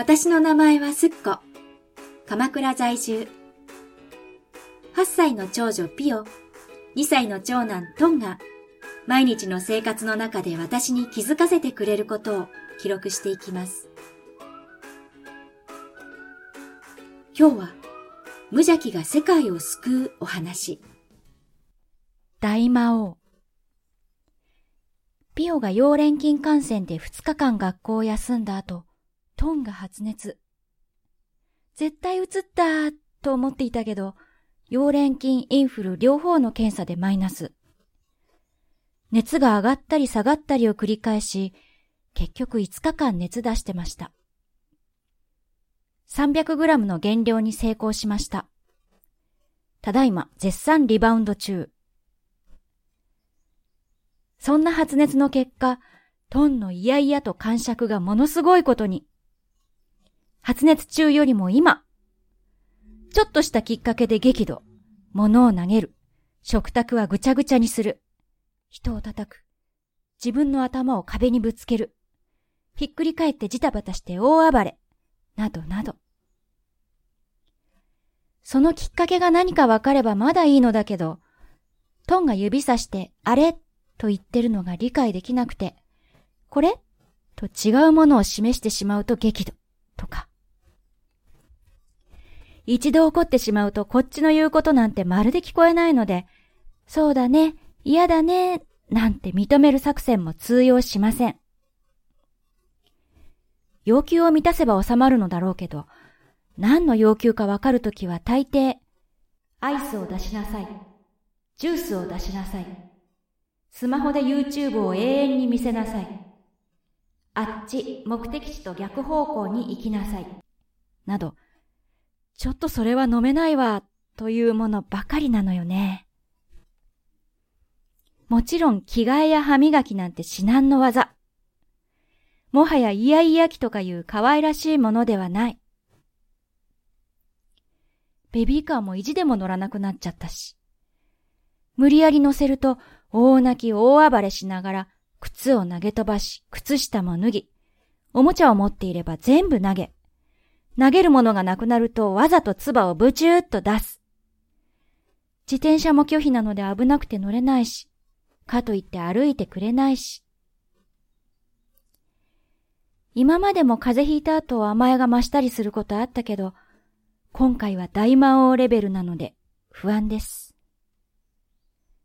私の名前はすっこ。鎌倉在住。8歳の長女ピオ、2歳の長男トンが、毎日の生活の中で私に気づかせてくれることを記録していきます。今日は、無邪気が世界を救うお話。大魔王。ピオが溶連菌感染で2日間学校を休んだ後、トンが発熱。絶対移ったと思っていたけど、溶連菌、インフル両方の検査でマイナス。熱が上がったり下がったりを繰り返し、結局5日間熱出してました。300g の減量に成功しました。ただいま絶賛リバウンド中。そんな発熱の結果、トンのイヤイヤと感触がものすごいことに。発熱中よりも今、ちょっとしたきっかけで激怒、物を投げる、食卓はぐちゃぐちゃにする、人を叩く、自分の頭を壁にぶつける、ひっくり返ってジタバタして大暴れ、などなど。そのきっかけが何かわかればまだいいのだけど、トンが指さして、あれ？と言ってるのが理解できなくて、これ？と違うものを示してしまうと激怒、とか。一度怒ってしまうとこっちの言うことなんてまるで聞こえないので、そうだね、嫌だね、なんて認める作戦も通用しません。要求を満たせば収まるのだろうけど、何の要求かわかるときは大抵、アイスを出しなさい。ジュースを出しなさい。スマホで YouTube を永遠に見せなさい。あっち、目的地と逆方向に行きなさい。など、ちょっとそれは飲めないわ、というものばかりなのよね。もちろん着替えや歯磨きなんて至難の技。もはやイヤイヤ期とかいう可愛らしいものではない。ベビーカーも意地でも乗らなくなっちゃったし。無理やり乗せると大泣き大暴れしながら靴を投げ飛ばし、靴下も脱ぎ、おもちゃを持っていれば全部投げ、投げるものがなくなるとわざと唾をブチューっと出す。自転車も拒否なので危なくて乗れないし、かといって歩いてくれないし。今までも風邪ひいた後甘えが増したりすることあったけど、今回は大魔王レベルなので不安です。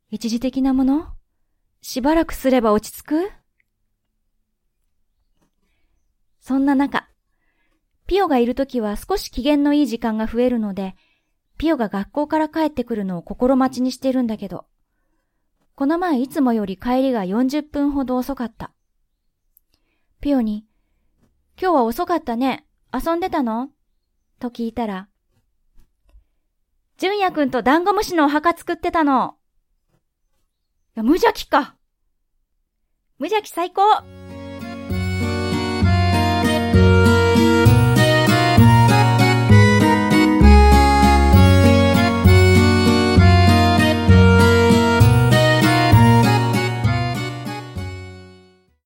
一時的なもの？しばらくすれば落ち着く？そんな中、ピオがいるときは少し機嫌のいい時間が増えるので、ピオが学校から帰ってくるのを心待ちにしてるんだけど、この前いつもより帰りが40分ほど遅かった。ピオに、今日は遅かったね。遊んでたの？と聞いたら、純也くんとダンゴムシのお墓作ってたの。いや、無邪気か。無邪気最高